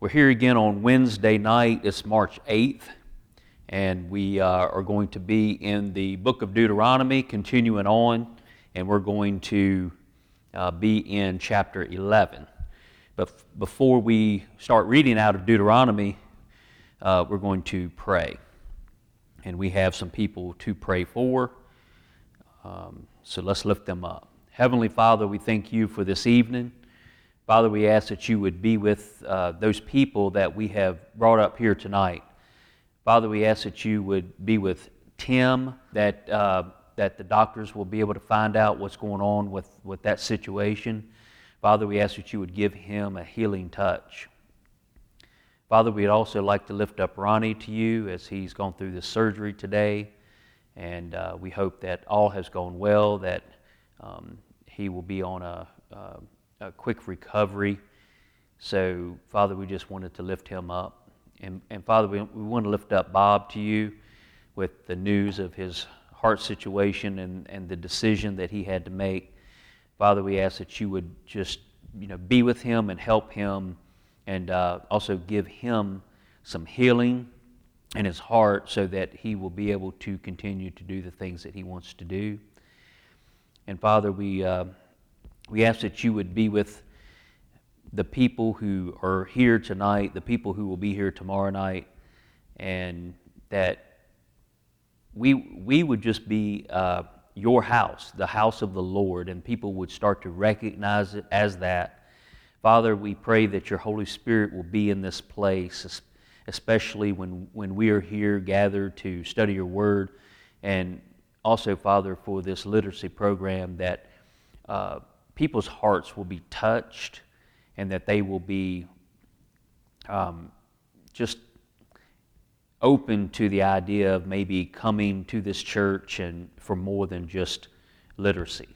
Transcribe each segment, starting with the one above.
We're here again on Wednesday night. It's March 8th, and we uh, are going to be in the book of Deuteronomy, continuing on, and we're going to uh, be in chapter 11. But f- before we start reading out of Deuteronomy, uh, we're going to pray. And we have some people to pray for, um, so let's lift them up. Heavenly Father, we thank you for this evening. Father, we ask that you would be with uh, those people that we have brought up here tonight. Father, we ask that you would be with Tim, that, uh, that the doctors will be able to find out what's going on with, with that situation. Father, we ask that you would give him a healing touch. Father, we'd also like to lift up Ronnie to you as he's gone through this surgery today. And uh, we hope that all has gone well, that um, he will be on a, uh, a quick recovery. So, Father, we just wanted to lift him up. And, and Father, we, we want to lift up Bob to you with the news of his heart situation and, and the decision that he had to make. Father, we ask that you would just you know, be with him and help him and uh, also give him some healing in his heart so that he will be able to continue to do the things that he wants to do. And Father, we, uh, we ask that you would be with the people who are here tonight, the people who will be here tomorrow night, and that we, we would just be uh, your house, the house of the Lord, and people would start to recognize it as that. Father, we pray that your Holy Spirit will be in this place, especially when, when we are here gathered to study your word. And also, Father, for this literacy program, that uh, people's hearts will be touched and that they will be um, just open to the idea of maybe coming to this church and for more than just literacy.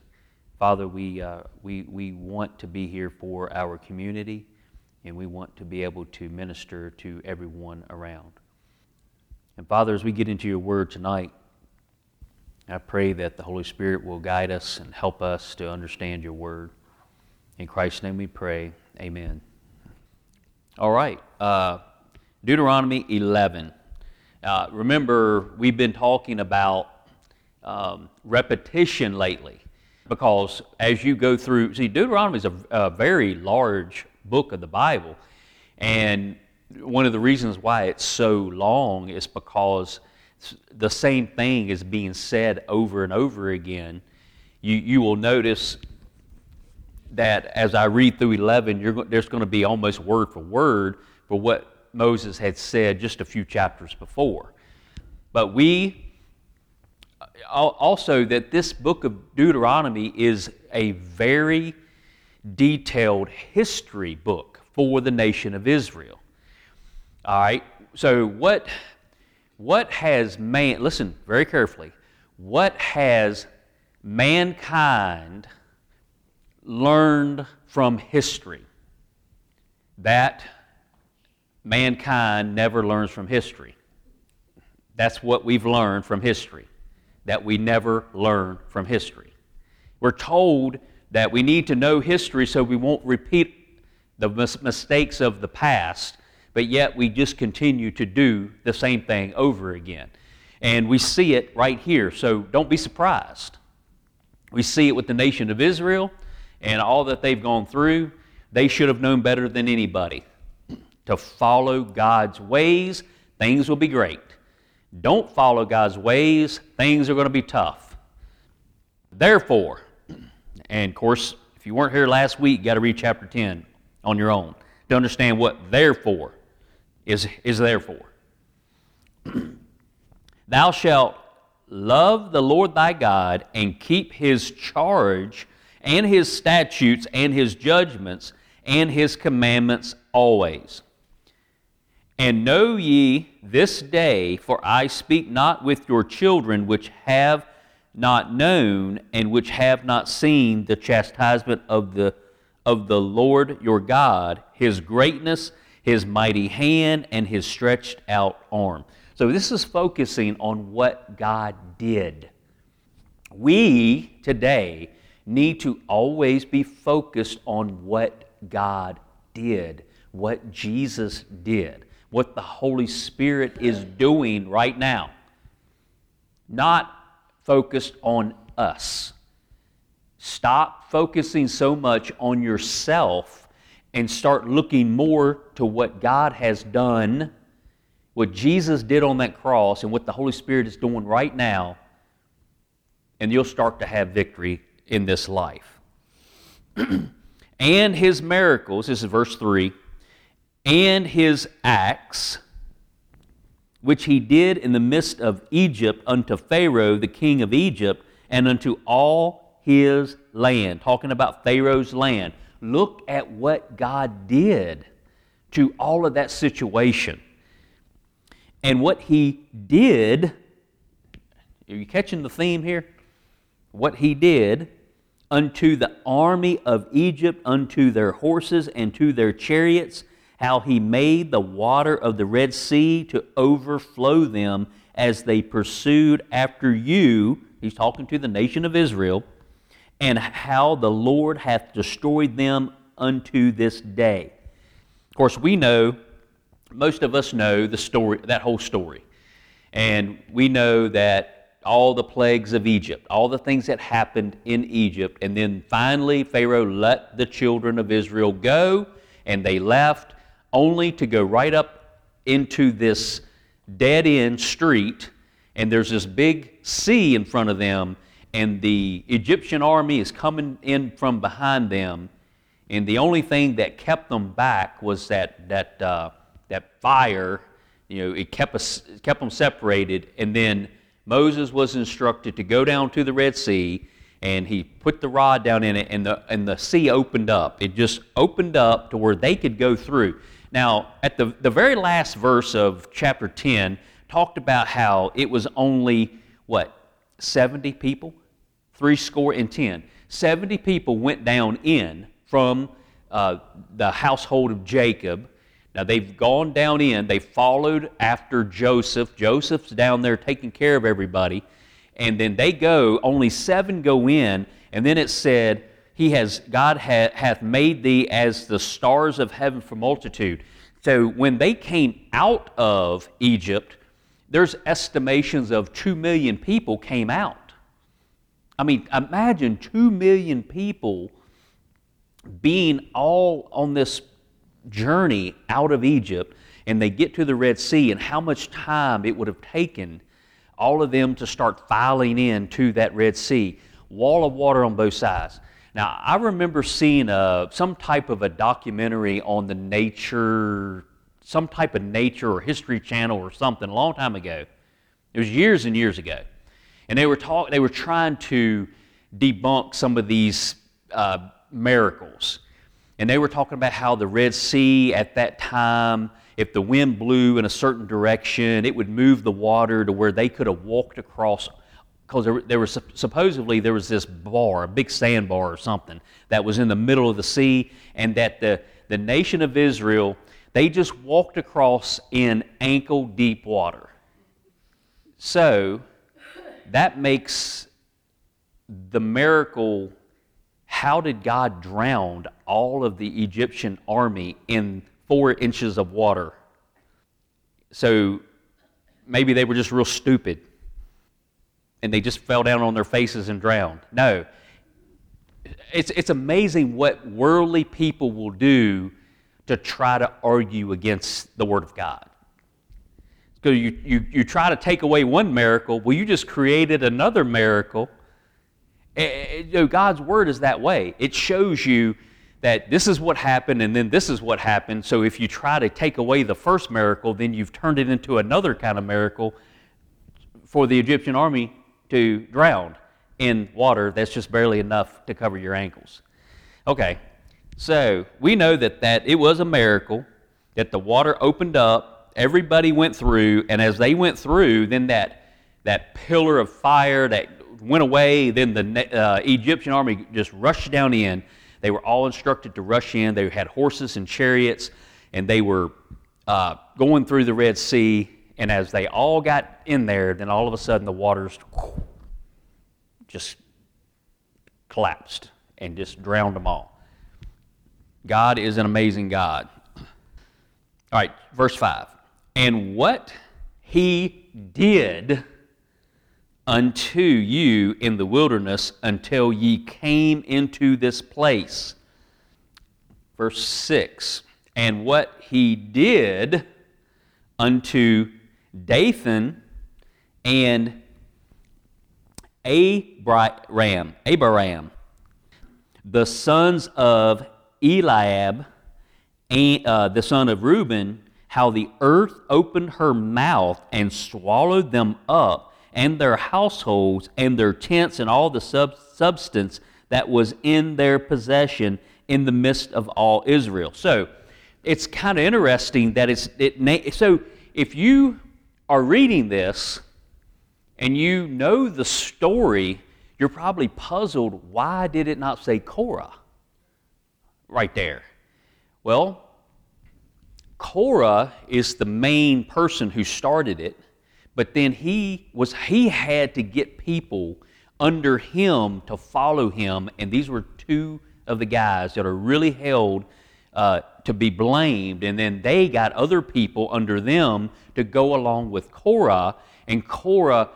Father, we, uh, we, we want to be here for our community and we want to be able to minister to everyone around. And Father, as we get into your word tonight, I pray that the Holy Spirit will guide us and help us to understand your word. In Christ's name we pray. Amen. All right. Uh, Deuteronomy 11. Uh, remember, we've been talking about um, repetition lately because as you go through, see, Deuteronomy is a, a very large book of the Bible. And one of the reasons why it's so long is because the same thing is being said over and over again. You, you will notice that as I read through 11, there's going to be almost word for word for what Moses had said just a few chapters before. But we uh, also, that this book of Deuteronomy is a very detailed history book for the nation of Israel. All right, so what what has man, listen very carefully, what has mankind learned from history? That mankind never learns from history. That's what we've learned from history, that we never learn from history. We're told that we need to know history so we won't repeat the mistakes of the past but yet we just continue to do the same thing over again. And we see it right here, so don't be surprised. We see it with the nation of Israel and all that they've gone through. They should have known better than anybody to follow God's ways. Things will be great. Don't follow God's ways, things are going to be tough. Therefore, and of course, if you weren't here last week, you got to read chapter 10 on your own to understand what therefore is, is there for. Thou shalt love the Lord thy God and keep his charge and his statutes and his judgments and his commandments always. And know ye this day, for I speak not with your children which have not known and which have not seen the chastisement of the, of the Lord your God, his greatness his mighty hand, and his stretched out arm. So this is focusing on what God did. We today need to always be focused on what God did, what Jesus did, what the Holy Spirit is doing right now. Not focused on us. Stop focusing so much on yourself and start looking more to what God has done, what Jesus did on that cross, and what the Holy Spirit is doing right now, and you'll start to have victory in this life. and his miracles, this is verse 3, and his acts, which he did in the midst of Egypt unto Pharaoh, the king of Egypt, and unto all his land. Talking about Pharaoh's land. Look at what God did to all of that situation. And what he did, are you catching the theme here? What he did unto the army of Egypt, unto their horses and to their chariots, how he made the water of the Red Sea to overflow them as they pursued after you. He's talking to the nation of Israel, and how the Lord hath destroyed them unto this day. Of course, we know, most of us know the story, that whole story. And we know that all the plagues of Egypt, all the things that happened in Egypt. And then finally, Pharaoh let the children of Israel go, and they left only to go right up into this dead end street. And there's this big sea in front of them, and the Egyptian army is coming in from behind them. And the only thing that kept them back was that, that, uh, that fire. You know, it kept, us, kept them separated, and then Moses was instructed to go down to the Red Sea, and he put the rod down in it, and the, and the sea opened up. It just opened up to where they could go through. Now, at the, the very last verse of chapter 10, talked about how it was only, what, 70 people? Three score and ten. 70 people went down in from uh, the household of Jacob now they've gone down in, they followed after Joseph. Joseph's down there taking care of everybody. And then they go, only seven go in, and then it said, He has God ha, hath made thee as the stars of heaven for multitude. So when they came out of Egypt, there's estimations of two million people came out. I mean, imagine two million people being all on this journey out of Egypt and they get to the Red Sea and how much time it would have taken all of them to start filing in to that Red Sea. Wall of water on both sides. Now, I remember seeing a, uh, some type of a documentary on the nature, some type of nature or history channel or something a long time ago. It was years and years ago. And they were, talk, they were trying to debunk some of these uh, miracles. And they were talking about how the Red Sea at that time, if the wind blew in a certain direction, it would move the water to where they could have walked across. Because there, there was supposedly there was this bar, a big sandbar or something, that was in the middle of the sea, and that the, the nation of Israel, they just walked across in ankle deep water. So that makes the miracle how did God drown all of the Egyptian army in four inches of water? So maybe they were just real stupid and they just fell down on their faces and drowned. No. It's, it's amazing what worldly people will do to try to argue against the Word of God. Because you, you, you try to take away one miracle, well, you just created another miracle eh, you know, God's word is that way. It shows you that this is what happened and then this is what happened. So if you try to take away the first miracle, then you've turned it into another kind of miracle for the Egyptian army to drown in water that's just barely enough to cover your ankles. Okay, so we know that, that it was a miracle, that the water opened up, everybody went through, and as they went through, then that, that pillar of fire, that went away. Then the uh, Egyptian army just rushed down in. They were all instructed to rush in. They had horses and chariots, and they were uh, going through the Red Sea. And as they all got in there, then all of a sudden the waters just collapsed and just drowned them all. God is an amazing God. All right, verse 5. And what he did unto you in the wilderness until ye came into this place. Verse 6 And what he did unto Dathan and Abiram, Abiram, the sons of Eliab, and, uh, the son of Reuben, how the earth opened her mouth and swallowed them up and their households and their tents and all the sub- substance that was in their possession in the midst of all Israel. So it's kind of interesting that it's it. So if you are reading this and you know the story, you're probably puzzled. Why did it not say Korah right there? Well, Korah is the main person who started it. But then he was he had to get people under him to follow him, and these were two of the guys that are really held uh, to be blamed. And then they got other people under them to go along with Korah, and Korah.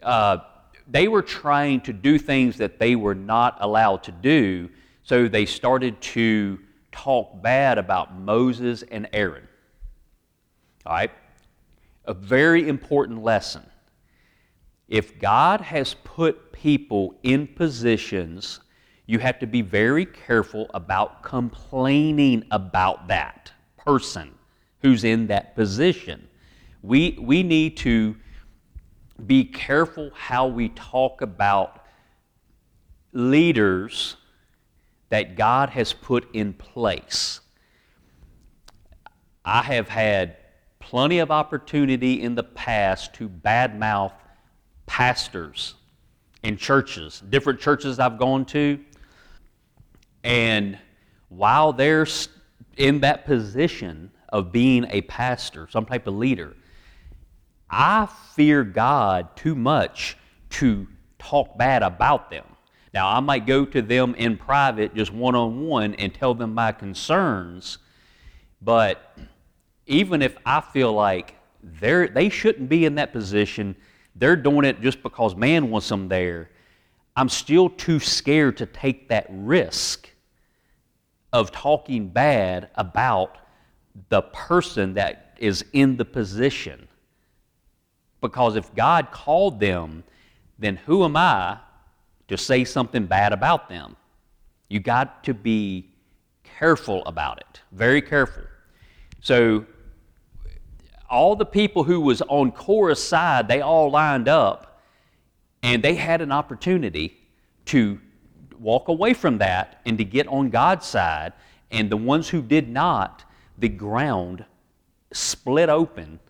Uh, they were trying to do things that they were not allowed to do, so they started to talk bad about Moses and Aaron. All right? a very important lesson. If God has put people in positions, you have to be very careful about complaining about that person who's in that position. We, we need to be careful how we talk about leaders that God has put in place. I have had plenty of opportunity in the past to badmouth pastors in churches, different churches I've gone to. And while they're in that position of being a pastor, some type of leader, I fear God too much to talk bad about them. Now, I might go to them in private, just one on one, and tell them my concerns, but even if I feel like they're, they shouldn't be in that position, they're doing it just because man wants them there, I'm still too scared to take that risk of talking bad about the person that is in the position. Because if God called them, then who am I to say something bad about them? You got to be careful about it, very careful. So all the people who was on Korah's side, they all lined up and they had an opportunity to walk away from that and to get on God's side. And the ones who did not, the ground split open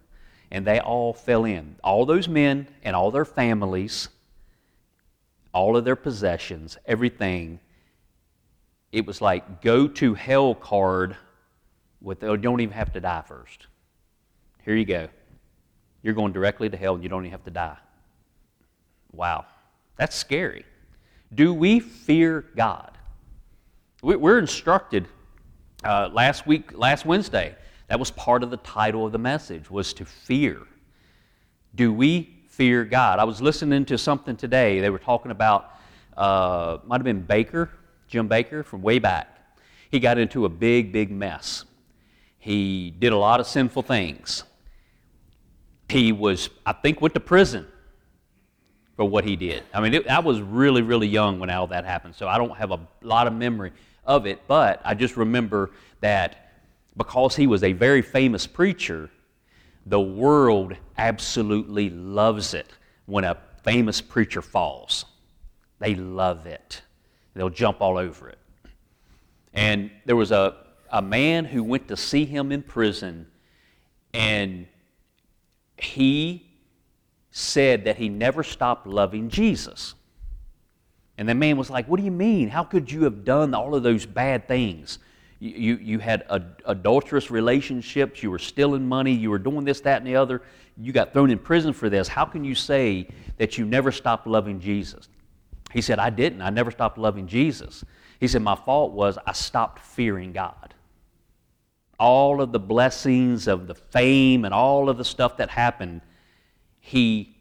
and they all fell in. All those men and all their families, all of their possessions, everything. It was like go to hell card with, you don't even have to die first. Here you go. You're going directly to hell and you don't even have to die. Wow. That's scary. Do we fear God? We're instructed uh, last week, last Wednesday, that was part of the title of the message, was to fear. Do we fear God? I was listening to something today. They were talking about, uh, might have been Bakker, Jim Bakker from way back. He got into a big, big mess. He did a lot of sinful things. He was, I think, went to prison for what he did. I mean, it, I was really, really young when all that happened, so I don't have a lot of memory of it, but I just remember that because he was a very famous preacher, the world absolutely loves it when a famous preacher falls. They love it. They'll jump all over it. And there was a, a man who went to see him in prison, and he said that he never stopped loving Jesus. And the man was like, What do you mean? How could you have done all of those bad things? You, you, had adulterous relationships, you were stealing money, you were doing this, that, and the other. You got thrown in prison for this. How can you say that you never stopped loving Jesus? He said, I didn't. I never stopped loving Jesus. He said, My fault was I stopped fearing God. All of the blessings of the fame and all of the stuff that happened, he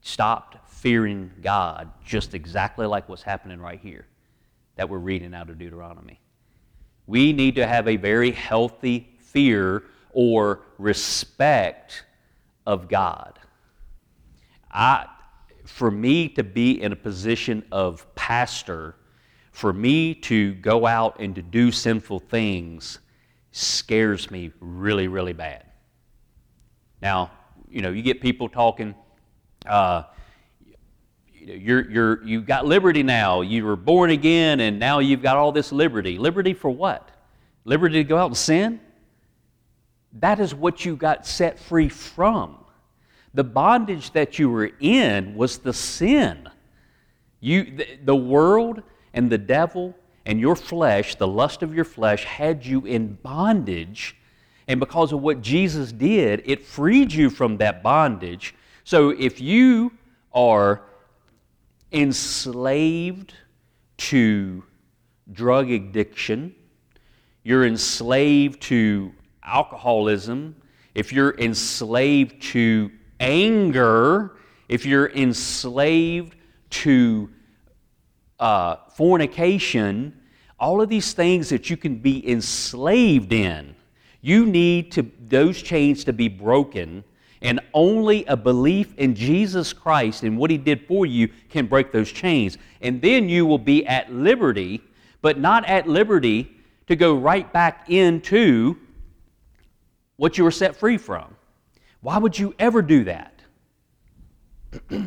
stopped fearing God, just exactly like what's happening right here that we're reading out of Deuteronomy. We need to have a very healthy fear or respect of God. I, for me to be in a position of pastor, for me to go out and to do sinful things scares me really, really bad. Now, you know, you get people talking, uh, you're, you're, you've got liberty now. You were born again, and now you've got all this liberty. Liberty for what? Liberty to go out and sin? That is what you got set free from. The bondage that you were in was the sin. You, the, the world and the devil and your flesh, the lust of your flesh, had you in bondage. And because of what Jesus did, it freed you from that bondage. So if you are enslaved to drug addiction, you're enslaved to alcoholism, if you're enslaved to anger, if you're enslaved to uh, fornication, all of these things that you can be enslaved in, you need to, those chains to be broken and only a belief in Jesus Christ and what He did for you can break those chains. And then you will be at liberty, but not at liberty to go right back into what you were set free from. Why would you ever do that?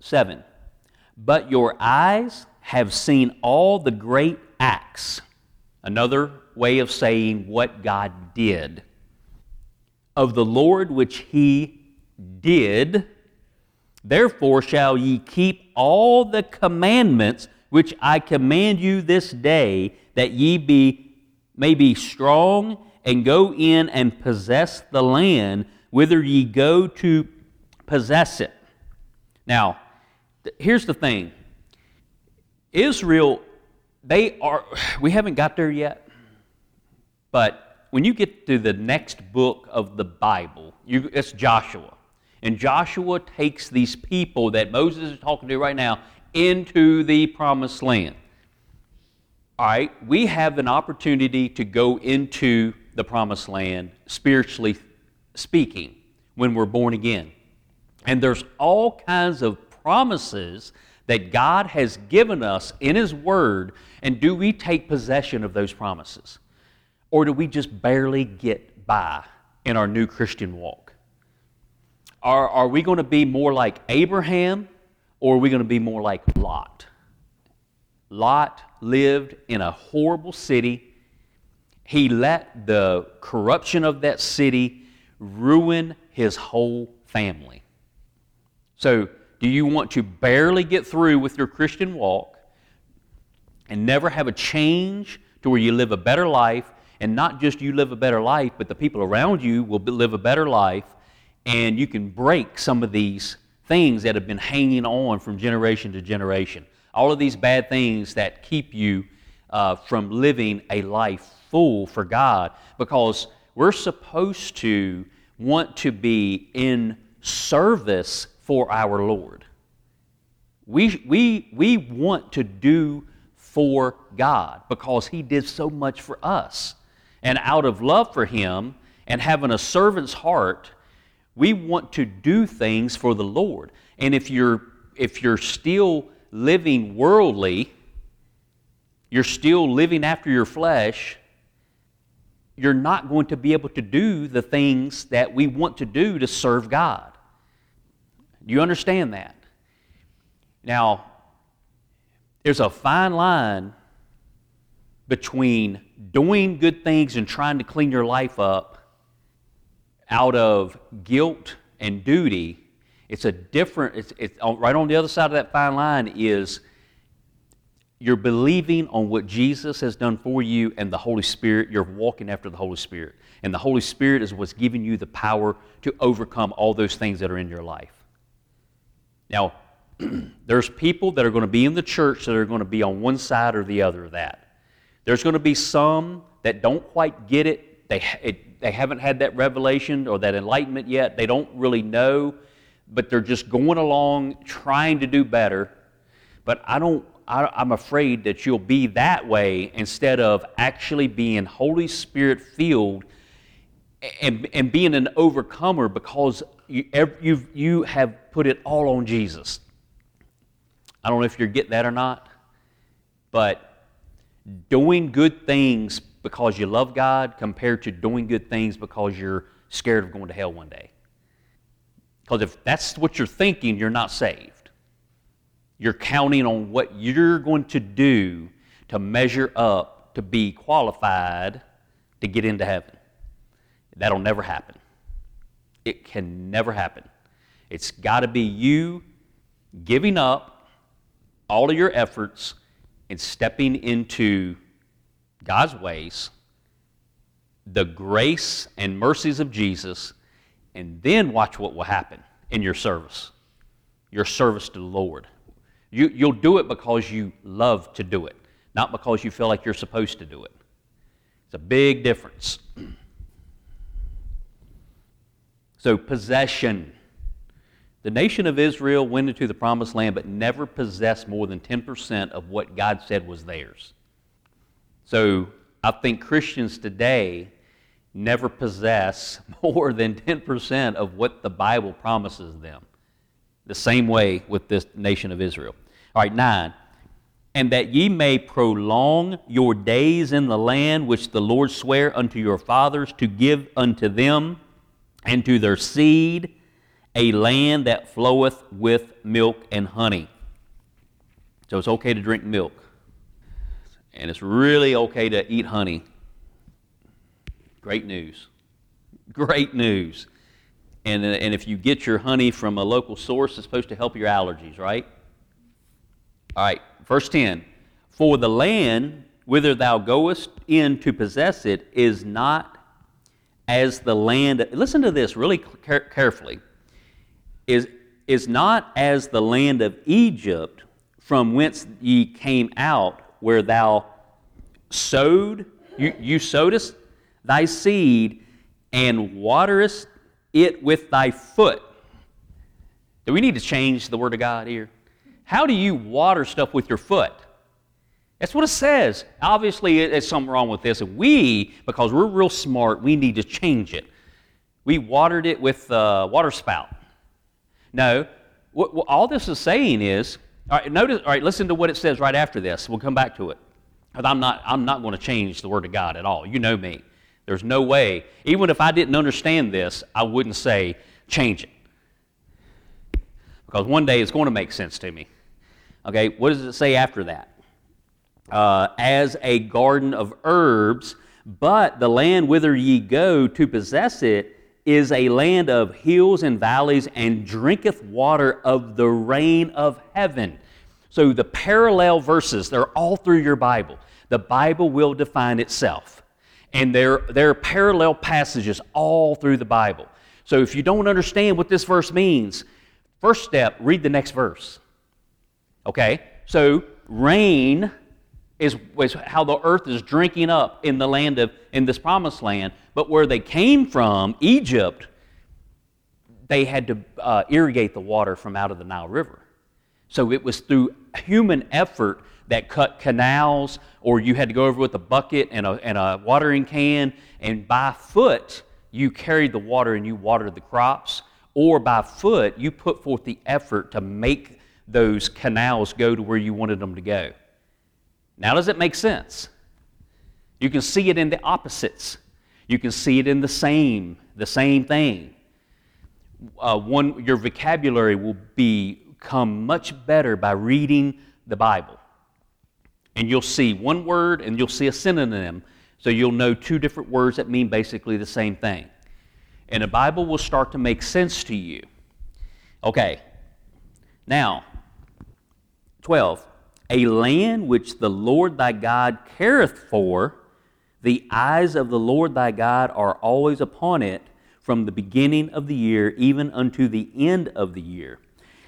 Seven, but your eyes have seen all the great acts. Another way of saying what God did of the Lord which he did. Therefore shall ye keep all the commandments which I command you this day, that ye be, may be strong and go in and possess the land whither ye go to possess it. Now, here's the thing Israel, they are, we haven't got there yet, but when you get to the next book of the Bible, you, it's Joshua. And Joshua takes these people that Moses is talking to right now into the promised land. All right, we have an opportunity to go into the promised land, spiritually speaking, when we're born again. And there's all kinds of promises that God has given us in His Word, and do we take possession of those promises? Or do we just barely get by in our new Christian walk? Are, are we going to be more like Abraham or are we going to be more like Lot? Lot lived in a horrible city. He let the corruption of that city ruin his whole family. So, do you want to barely get through with your Christian walk and never have a change to where you live a better life and not just you live a better life, but the people around you will live a better life, and you can break some of these things that have been hanging on from generation to generation. All of these bad things that keep you uh, from living a life full for God, because we're supposed to want to be in service for our Lord. We, we, we want to do for God because He did so much for us. And out of love for Him and having a servant's heart, we want to do things for the Lord. And if you're, if you're still living worldly, you're still living after your flesh, you're not going to be able to do the things that we want to do to serve God. Do you understand that? Now, there's a fine line between doing good things and trying to clean your life up out of guilt and duty, it's a different, it's, it's right on the other side of that fine line is you're believing on what Jesus has done for you and the Holy Spirit. You're walking after the Holy Spirit. And the Holy Spirit is what's giving you the power to overcome all those things that are in your life. Now, there's people that are going to be in the church that are going to be on one side or the other of that. There's going to be some that don't quite get it. They, it, they haven't had that revelation or that enlightenment yet. They don't really know, but they're just going along trying to do better. But I don't, I, I'm afraid that you'll be that way instead of actually being Holy Spirit filled and, and being an overcomer because you, you you have put it all on Jesus. I don't know if you get that or not, but doing good things because you love God compared to doing good things because you're scared of going to hell one day. Because if that's what you're thinking, you're not saved. You're counting on what you're going to do to measure up to be qualified to get into heaven. That'll never happen. It can never happen. It's got to be you giving up all of your efforts and stepping into God's ways, the grace and mercies of Jesus, and then watch what will happen in your service, your service to the Lord. You, you'll do it because you love to do it, not because you feel like you're supposed to do it. It's a big difference. So, possession. The nation of Israel went into the promised land but never possessed more than 10% of what God said was theirs. So, I think Christians today never possess more than 10% of what the Bible promises them. The same way with this nation of Israel. All right, nine. And that ye may prolong your days in the land which the Lord sware unto your fathers to give unto them and to their seed a land that floweth with milk and honey. So it's okay to drink milk. And it's really okay to eat honey. Great news. Great news. And, uh, and if you get your honey from a local source, it's supposed to help your allergies, right? All right, verse 10 For the land whither thou goest in to possess it is not as the land, listen to this really carefully, is, is not as the land of Egypt from whence ye came out, where thou sowed, you, you sowedest thy seed and waterest it with thy foot. Do we need to change the word of God here? How do you water stuff with your foot? That's what it says. Obviously, there's something wrong with this. And we, because we're real smart, we need to change it. We watered it with a water spout. No, what, what all this is saying is, all right, notice, all right, listen to what it says right after this. We'll come back to it. Because I'm not, I'm not going to change the Word of God at all. You know me. There's no way. Even if I didn't understand this, I wouldn't say change it. Because one day it's going to make sense to me. Okay, what does it say after that? uh, as a garden of herbs, but the land whither ye go to possess it is a land of hills and valleys and drinketh water of the rain of heaven. So the parallel verses, they're all through your Bible. The Bible will define itself. And there, there are parallel passages all through the Bible. So if you don't understand what this verse means, first step, read the next verse. Okay? So rain is, is how the earth is drinking up in the land of, in this promised land. But where they came from, Egypt, they had to uh, irrigate the water from out of the Nile River. So it was through human effort that cut canals, or you had to go over with a bucket and a, and a watering can, and by foot you carried the water and you watered the crops, or by foot you put forth the effort to make those canals go to where you wanted them to go. Now, does it make sense? You can see it in the opposites. You can see it in the same, the same thing. Uh, one, your vocabulary will become much better by reading the Bible. And you'll see one word and you'll see a synonym, so you'll know two different words that mean basically the same thing. And the Bible will start to make sense to you. Okay, now, 12 a land which the Lord thy God careth for, the eyes of the Lord thy God are always upon it from the beginning of the year even unto the end of the year.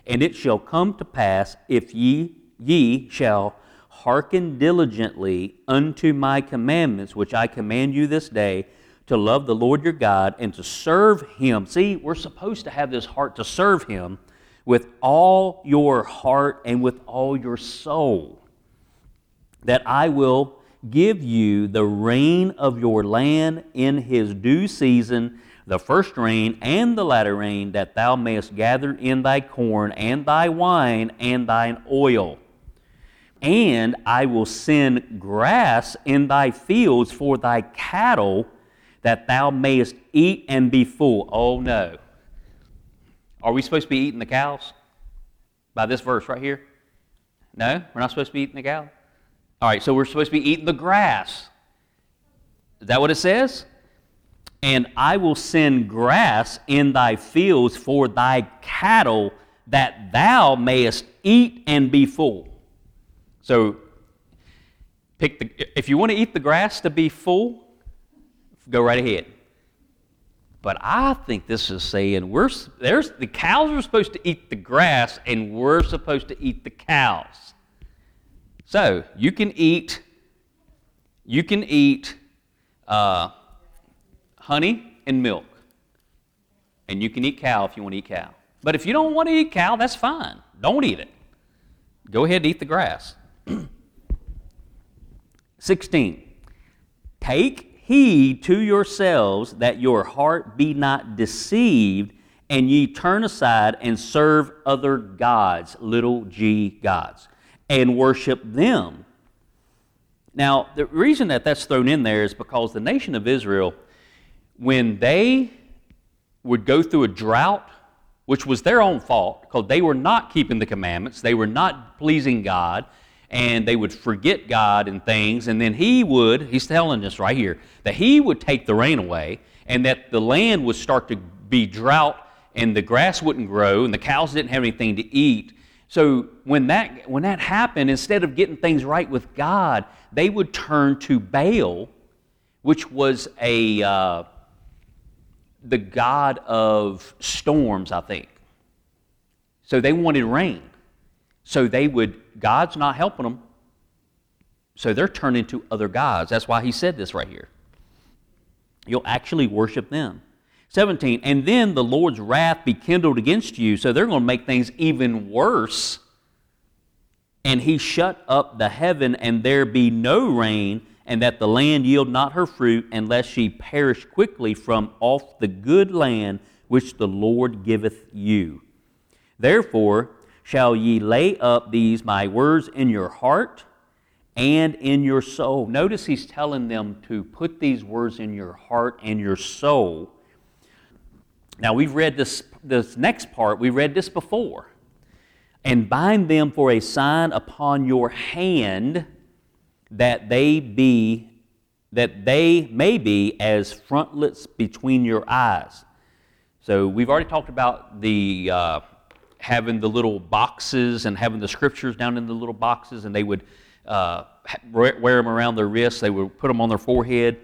And it shall come to pass, if ye, ye shall hearken diligently unto my commandments, which I command you this day, to love the Lord your God and to serve him. See, we're supposed to have this heart to serve him with all your heart and with all your soul. That I will give you the rain of your land in his due season, the first rain and the latter rain, that thou mayest gather in thy corn and thy wine and thine oil. And I will send grass in thy fields for thy cattle, that thou mayest eat and be full. Oh no. Are we supposed to be eating the cows? By this verse right here? No, we're not supposed to be eating the cows. All right, so we're supposed to be eating the grass. Is that what it says? And I will send grass in thy fields for thy cattle, that thou mayest eat and be full. So, pick the, if you want to eat the grass to be full, go right ahead. But I think this is saying we're there's the cows are supposed to eat the grass, and we're supposed to eat the cows. So you can eat, you can eat uh, honey and milk, and you can eat cow if you want to eat cow. But if you don't want to eat cow, that's fine. Don't eat it. Go ahead and eat the grass. 16. Take heed to yourselves that your heart be not deceived, and ye turn aside and serve other gods, little g gods and worship them. Now, the reason that that's thrown in there is because the nation of Israel, when they would go through a drought, which was their own fault, because they were not keeping the commandments, they were not pleasing God, and they would forget God and things, and then He would, He's telling us right here, that He would take the rain away, and that the land would start to be drought, and the grass wouldn't grow, and the cows didn't have anything to eat, so when that, when that happened, instead of getting things right with God, they would turn to Baal, which was a, uh, the god of storms, I think. So they wanted rain. So they would, God's not helping them. So they're turning to other gods. That's why he said this right here. You'll actually worship them. 17, and then the Lord's wrath be kindled against you, so they're going to make things even worse. And he shut up the heaven, and there be no rain, and that the land yield not her fruit, unless she perish quickly from off the good land which the Lord giveth you. Therefore shall ye lay up these my words in your heart and in your soul. Notice he's telling them to put these words in your heart and your soul now, we've read this, this next part, we read this before. And bind them for a sign upon your hand that they be that they may be as frontlets between your eyes. So we've already talked about the uh, having the little boxes and having the scriptures down in the little boxes, and they would uh, wear them around their wrists. They would put them on their forehead.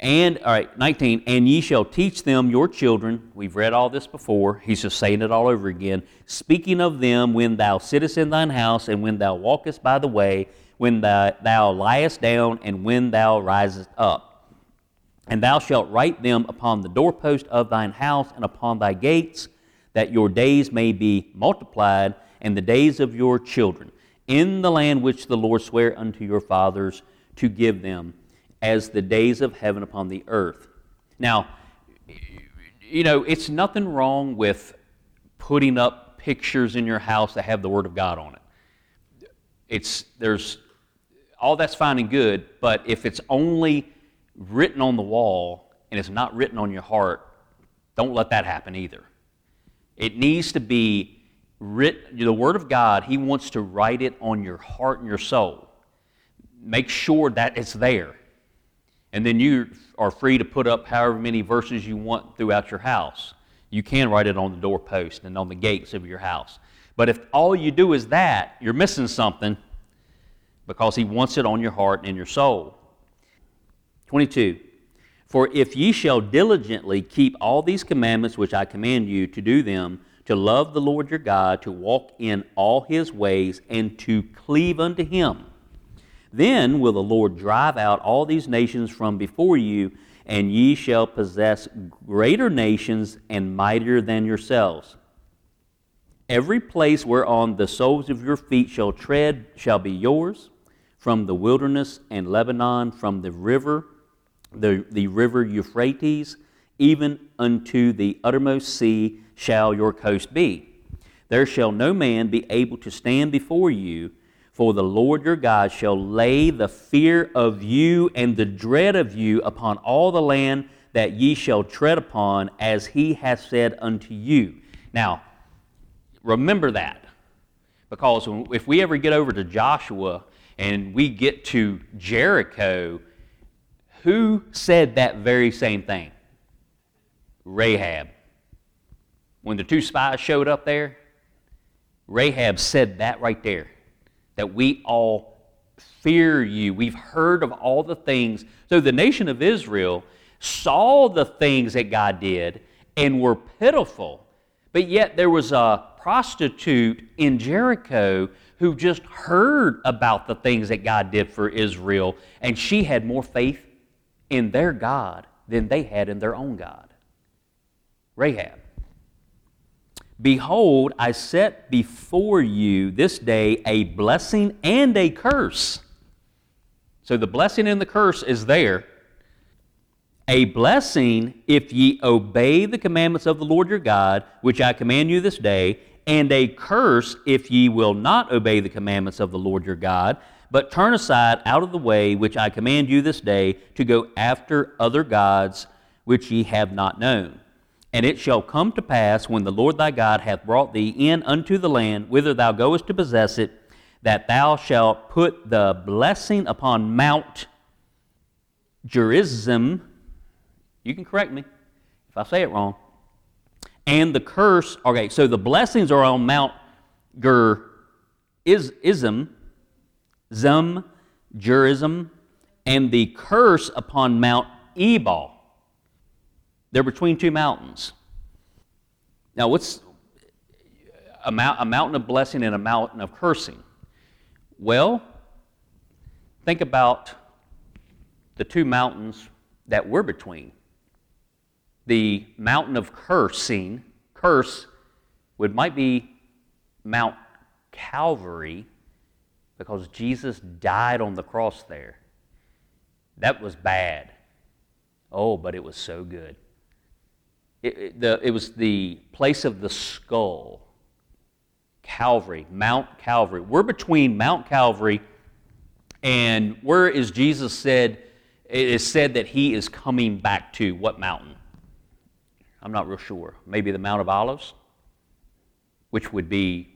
And, all right, 19, and ye shall teach them your children. We've read all this before. He's just saying it all over again. Speaking of them when thou sittest in thine house, and when thou walkest by the way, when thou, thou liest down, and when thou risest up. And thou shalt write them upon the doorpost of thine house and upon thy gates, that your days may be multiplied, and the days of your children, in the land which the Lord sware unto your fathers to give them as the days of heaven upon the earth. Now, you know, it's nothing wrong with putting up pictures in your house that have the Word of God on it. It's, there's, all that's fine and good, but if it's only written on the wall and it's not written on your heart, don't let that happen either. It needs to be written, the Word of God, He wants to write it on your heart and your soul. Make sure that it's there. And then you are free to put up however many verses you want throughout your house. You can write it on the doorpost and on the gates of your house. But if all you do is that, you're missing something because He wants it on your heart and in your soul. 22. For if ye shall diligently keep all these commandments which I command you to do them, to love the Lord your God, to walk in all his ways, and to cleave unto him. Then will the Lord drive out all these nations from before you, and ye shall possess greater nations and mightier than yourselves. Every place whereon the soles of your feet shall tread shall be yours, from the wilderness and Lebanon, from the river, the, the river Euphrates, even unto the uttermost sea shall your coast be. There shall no man be able to stand before you, for the Lord your God shall lay the fear of you and the dread of you upon all the land that ye shall tread upon, as he hath said unto you. Now, remember that, because if we ever get over to Joshua and we get to Jericho, who said that very same thing? Rahab. When the two spies showed up there, Rahab said that right there that we all fear you. We've heard of all the things. So the nation of Israel saw the things that God did and were pitiful. But yet there was a prostitute in Jericho who just heard about the things that God did for Israel, and she had more faith in their God than they had in their own God. Rahab. Behold, I set before you this day a blessing and a curse. So the blessing and the curse is there. A blessing if ye obey the commandments of the Lord your God, which I command you this day, and a curse if ye will not obey the commandments of the Lord your God, but turn aside out of the way which I command you this day to go after other gods which ye have not known. And it shall come to pass when the Lord thy God hath brought thee in unto the land whither thou goest to possess it, that thou shalt put the blessing upon Mount Gerizim. You can correct me if I say it wrong. And the curse, okay, so the blessings are on Mount Gerizim, Zum, Gerizim, and the curse upon Mount Ebal. They're between two mountains. Now, what's a, mount, a mountain of blessing and a mountain of cursing? Well, think about the two mountains that we're between. The mountain of cursing, curse, would might be Mount Calvary because Jesus died on the cross there. That was bad. Oh, but it was so good. It, it, the, it was the place of the skull. Calvary, Mount Calvary. We're between Mount Calvary and where is Jesus said, it is said that he is coming back to what mountain? I'm not real sure. Maybe the Mount of Olives, which would be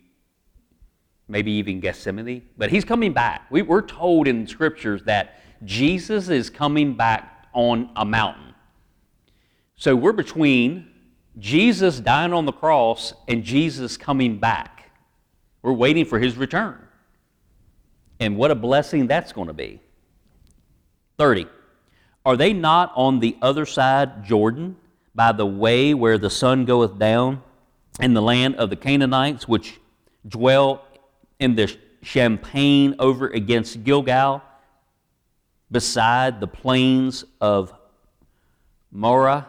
maybe even Gethsemane. But he's coming back. We, we're told in scriptures that Jesus is coming back on a mountain. So we're between Jesus dying on the cross and Jesus coming back. We're waiting for his return. And what a blessing that's going to be. 30. Are they not on the other side Jordan, by the way where the sun goeth down, in the land of the Canaanites, which dwell in the champaign over against Gilgal, beside the plains of Moreh?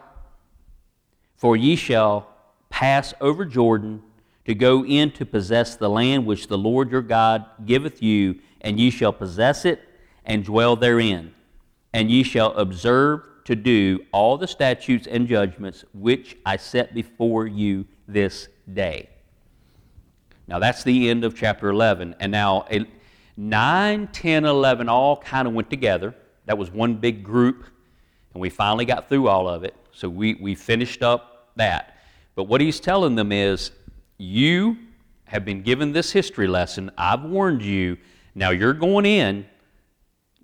For ye shall pass over Jordan to go in to possess the land which the Lord your God giveth you, and ye shall possess it and dwell therein. And ye shall observe to do all the statutes and judgments which I set before you this day. Now that's the end of chapter 11. And now 9, 10, 11 all kind of went together. That was one big group, and we finally got through all of it. So we, we finished up that. But what he's telling them is, you have been given this history lesson. I've warned you. Now you're going in.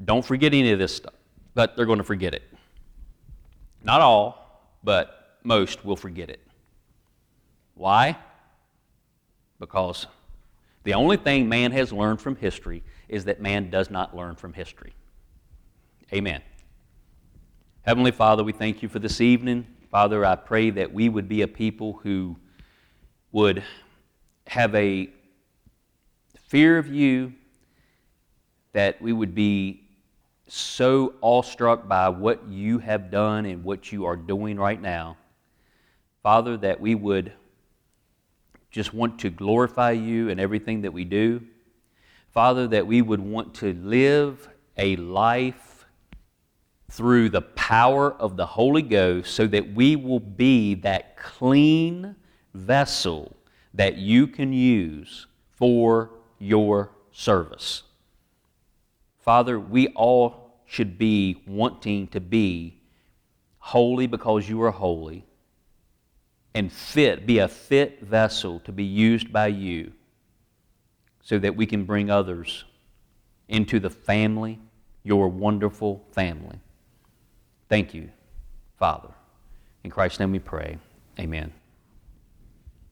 Don't forget any of this stuff. But they're going to forget it. Not all, but most will forget it. Why? Because the only thing man has learned from history is that man does not learn from history. Amen. Heavenly Father, we thank you for this evening. Father, I pray that we would be a people who would have a fear of you, that we would be so awestruck by what you have done and what you are doing right now. Father, that we would just want to glorify you in everything that we do. Father, that we would want to live a life through the power of the Holy Ghost so that we will be that clean vessel that you can use for your service. Father, we all should be wanting to be holy because you are holy and fit, be a fit vessel to be used by you so that we can bring others into the family, your wonderful family. Thank you, Father. In Christ's name we pray. Amen.